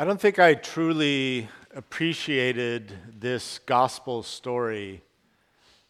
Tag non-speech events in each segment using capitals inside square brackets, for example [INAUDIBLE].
I don't think I truly appreciated this gospel story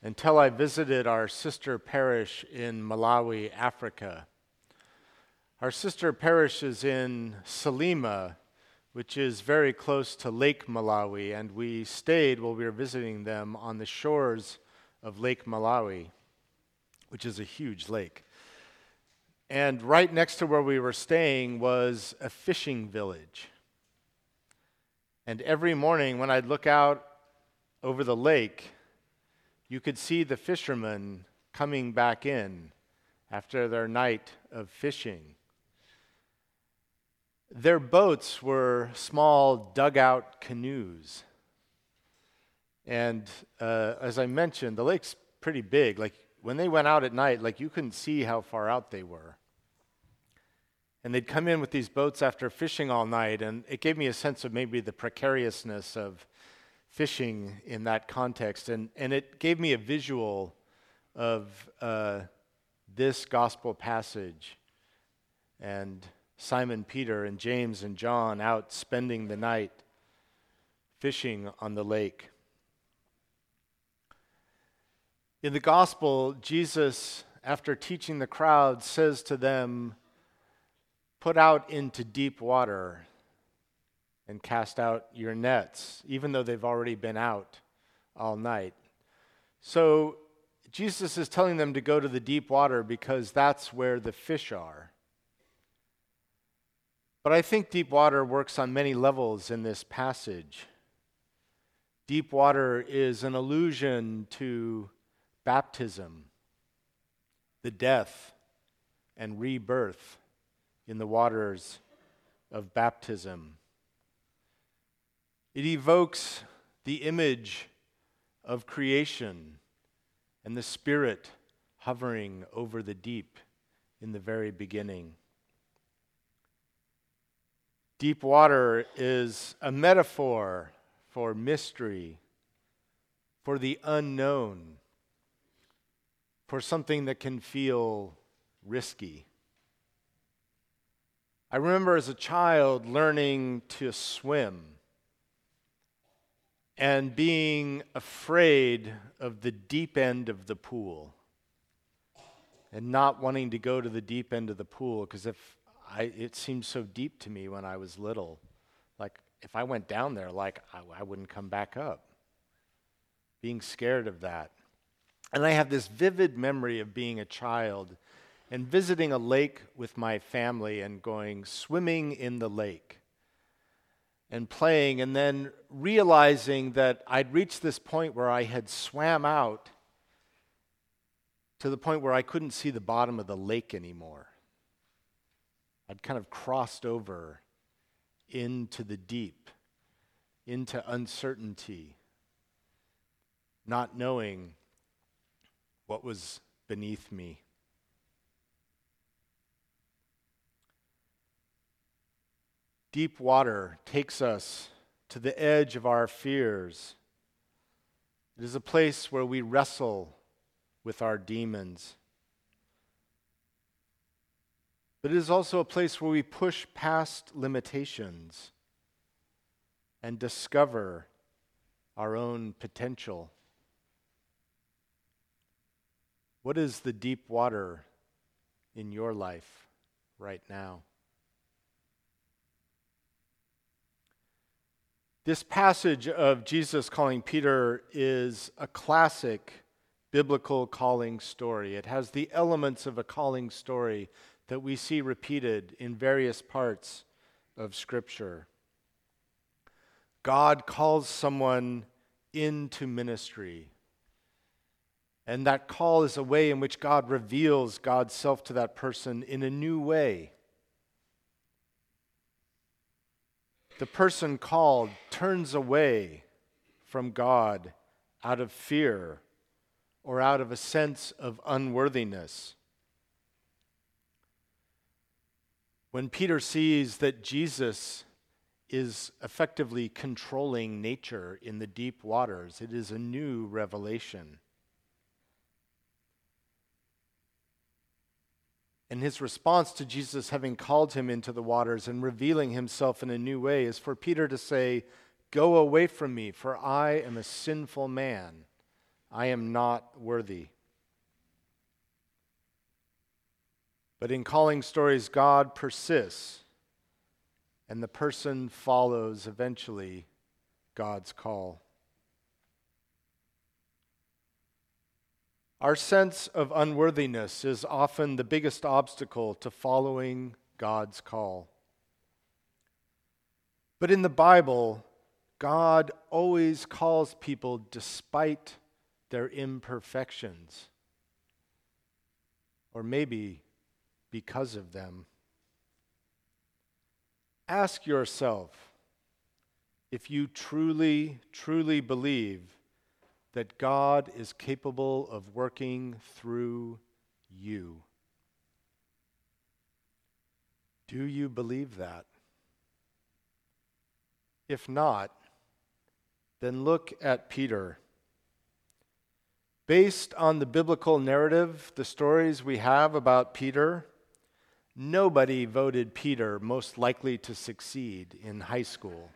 until I visited our sister parish in Malawi, Africa. Our sister parish is in Salima, which is very close to Lake Malawi, and we stayed while we were visiting them on the shores of Lake Malawi, which is a huge lake. And right next to where we were staying was a fishing village. And every morning when I'd look out over the lake, you could see the fishermen coming back in after their night of fishing. Their boats were small dugout canoes. And uh, as I mentioned, the lake's pretty big. Like when they went out at night, like you couldn't see how far out they were. And they'd come in with these boats after fishing all night, and it gave me a sense of maybe the precariousness of fishing in that context. And, and it gave me a visual of uh, this gospel passage and Simon Peter and James and John out spending the night fishing on the lake. In the gospel, Jesus, after teaching the crowd, says to them, Put out into deep water and cast out your nets, even though they've already been out all night. So Jesus is telling them to go to the deep water because that's where the fish are. But I think deep water works on many levels in this passage. Deep water is an allusion to baptism, the death and rebirth in the waters of baptism. It evokes the image of creation and the Spirit hovering over the deep in the very beginning. Deep water is a metaphor for mystery, for the unknown, for something that can feel risky. I remember as a child learning to swim and being afraid of the deep end of the pool and not wanting to go to the deep end of the pool because if I, it seemed so deep to me when I was little. Like if I went down there, like I, I wouldn't come back up. Being scared of that. And I have this vivid memory of being a child and visiting a lake with my family and going swimming in the lake and playing, and then realizing that I'd reached this point where I had swam out to the point where I couldn't see the bottom of the lake anymore. I'd kind of crossed over into the deep, into uncertainty, not knowing what was beneath me. Deep water takes us to the edge of our fears. It is a place where we wrestle with our demons. But it is also a place where we push past limitations and discover our own potential. What is the deep water in your life right now? This passage of Jesus calling Peter is a classic biblical calling story. It has the elements of a calling story that we see repeated in various parts of Scripture. God calls someone into ministry. And that call is a way in which God reveals God's self to that person in a new way. The person called turns away from God out of fear or out of a sense of unworthiness. When Peter sees that Jesus is effectively controlling nature in the deep waters, it is a new revelation. And his response to Jesus having called him into the waters and revealing himself in a new way is for Peter to say, Go away from me, for I am a sinful man. I am not worthy. But in calling stories, God persists, and the person follows eventually God's call. Our sense of unworthiness is often the biggest obstacle to following God's call. But in the Bible, God always calls people despite their imperfections, or maybe because of them. Ask yourself if you truly, truly believe that God is capable of working through you. Do you believe that? If not, then look at Peter. Based on the biblical narrative, the stories we have about Peter, nobody voted Peter most likely to succeed in high school.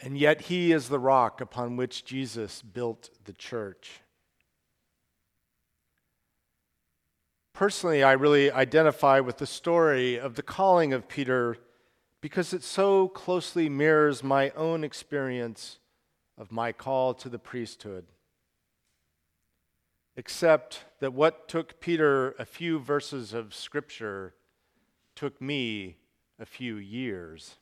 And yet, he is the rock upon which Jesus built the church. Personally, I really identify with the story of the calling of Peter because it so closely mirrors my own experience of my call to the priesthood. Except that what took Peter a few verses of Scripture took me a few years.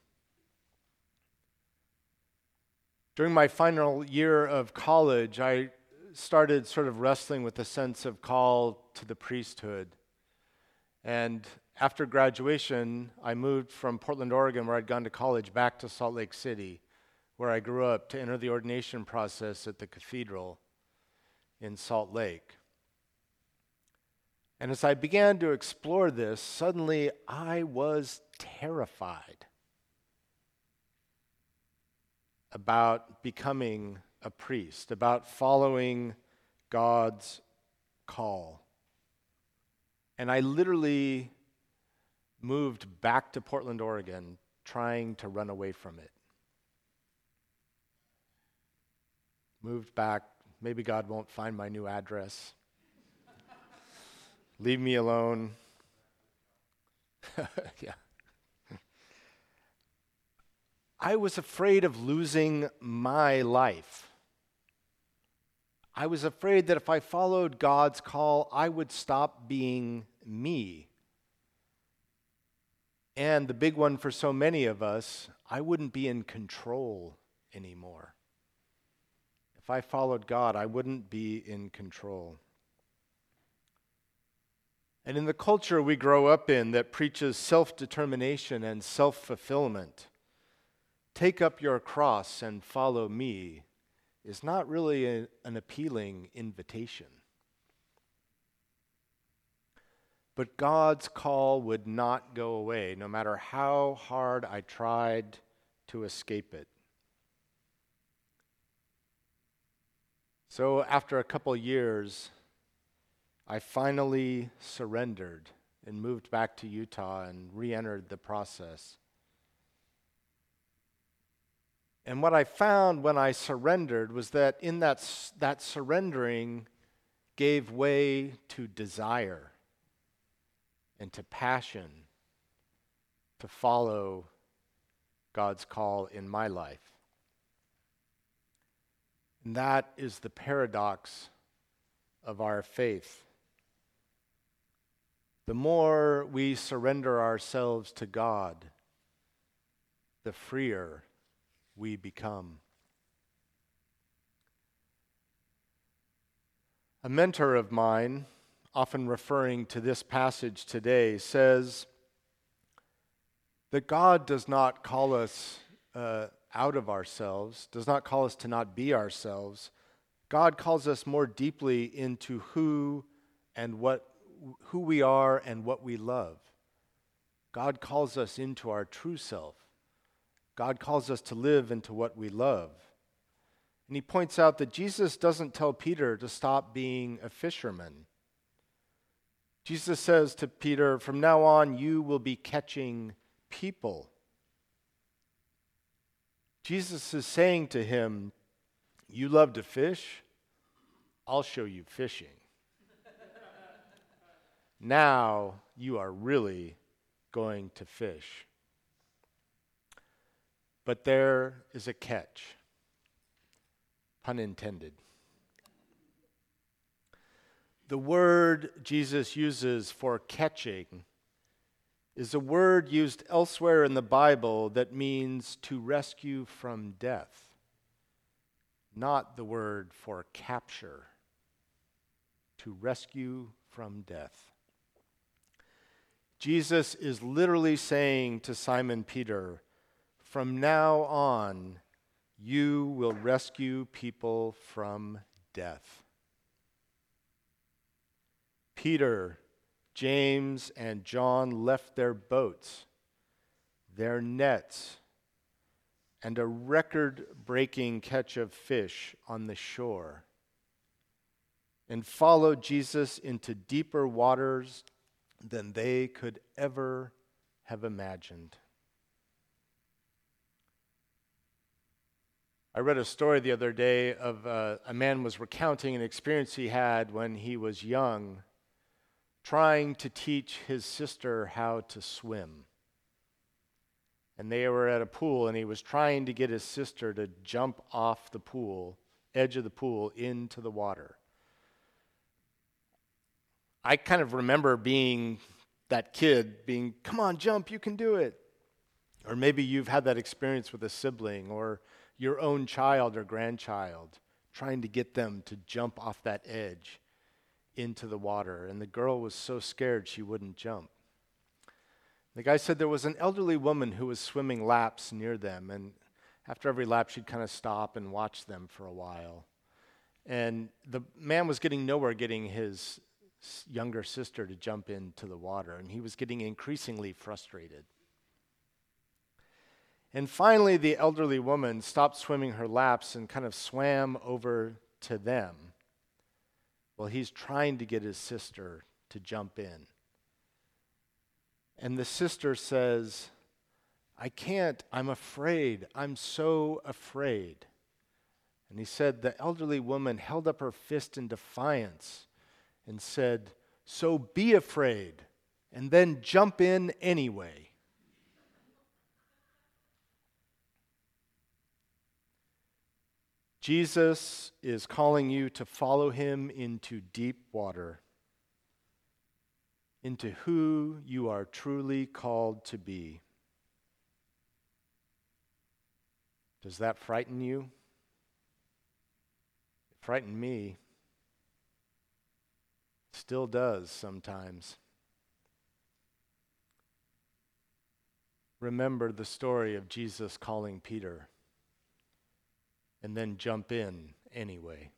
During my final year of college, I started sort of wrestling with a sense of call to the priesthood. And after graduation, I moved from Portland, Oregon, where I'd gone to college, back to Salt Lake City, where I grew up, to enter the ordination process at the cathedral in Salt Lake. And as I began to explore this, suddenly I was terrified about becoming a priest, about following God's call. And I literally moved back to Portland, Oregon, trying to run away from it. Moved back. Maybe God won't find my new address. [LAUGHS] Leave me alone. [LAUGHS] yeah. I was afraid of losing my life. I was afraid that if I followed God's call, I would stop being me. And the big one for so many of us, I wouldn't be in control anymore. If I followed God, I wouldn't be in control. And in the culture we grow up in that preaches self determination and self fulfillment, take up your cross and follow me is not really a, an appealing invitation. But God's call would not go away, no matter how hard I tried to escape it. So, after a couple years, I finally surrendered and moved back to Utah and re entered the process. And what I found when I surrendered was that in that, that surrendering gave way to desire and to passion to follow God's call in my life. And that is the paradox of our faith. The more we surrender ourselves to God, the freer we become. A mentor of mine, often referring to this passage today, says that God does not call us uh, out of ourselves, does not call us to not be ourselves. God calls us more deeply into who and what who we are and what we love. God calls us into our true self. God calls us to live into what we love. And he points out that Jesus doesn't tell Peter to stop being a fisherman. Jesus says to Peter, From now on, you will be catching people. Jesus is saying to him, You love to fish? I'll show you fishing. now you are really going to fish. But there is a catch, pun intended. The word Jesus uses for catching is a word used elsewhere in the Bible that means to rescue from death, not the word for capture, to rescue from death. Jesus is literally saying to Simon Peter, From now on, you will rescue people from death. Peter James and John left their boats, their nets, and a record breaking catch of fish on the shore, and followed Jesus into deeper waters than they could ever have imagined. I read a story the other day of uh, a man was recounting an experience he had when he was young trying to teach his sister how to swim. And they were at a pool, and he was trying to get his sister to jump off the pool, edge of the pool, into the water. I kind of remember being that kid, being, come on, jump, you can do it. Or maybe you've had that experience with a sibling or your own child or grandchild, trying to get them to jump off that edge into the water, and the girl was so scared she wouldn't jump. The guy said there was an elderly woman who was swimming laps near them, and after every lap, she'd kind of stop and watch them for a while. And the man was getting nowhere getting his younger sister to jump into the water, and he was getting increasingly frustrated. And finally, the elderly woman stopped swimming her laps and kind of swam over to them. Well, he's trying to get his sister to jump in. And the sister says, I can't. I'm afraid. I'm so afraid. And he said, The elderly woman held up her fist in defiance and said, So be afraid, and then jump in anyway. Jesus is calling you to follow him into deep water, into who you are truly called to be. Does that frighten you? It frightened me. Still does sometimes. Remember the story of Jesus calling Peter and then jump in anyway.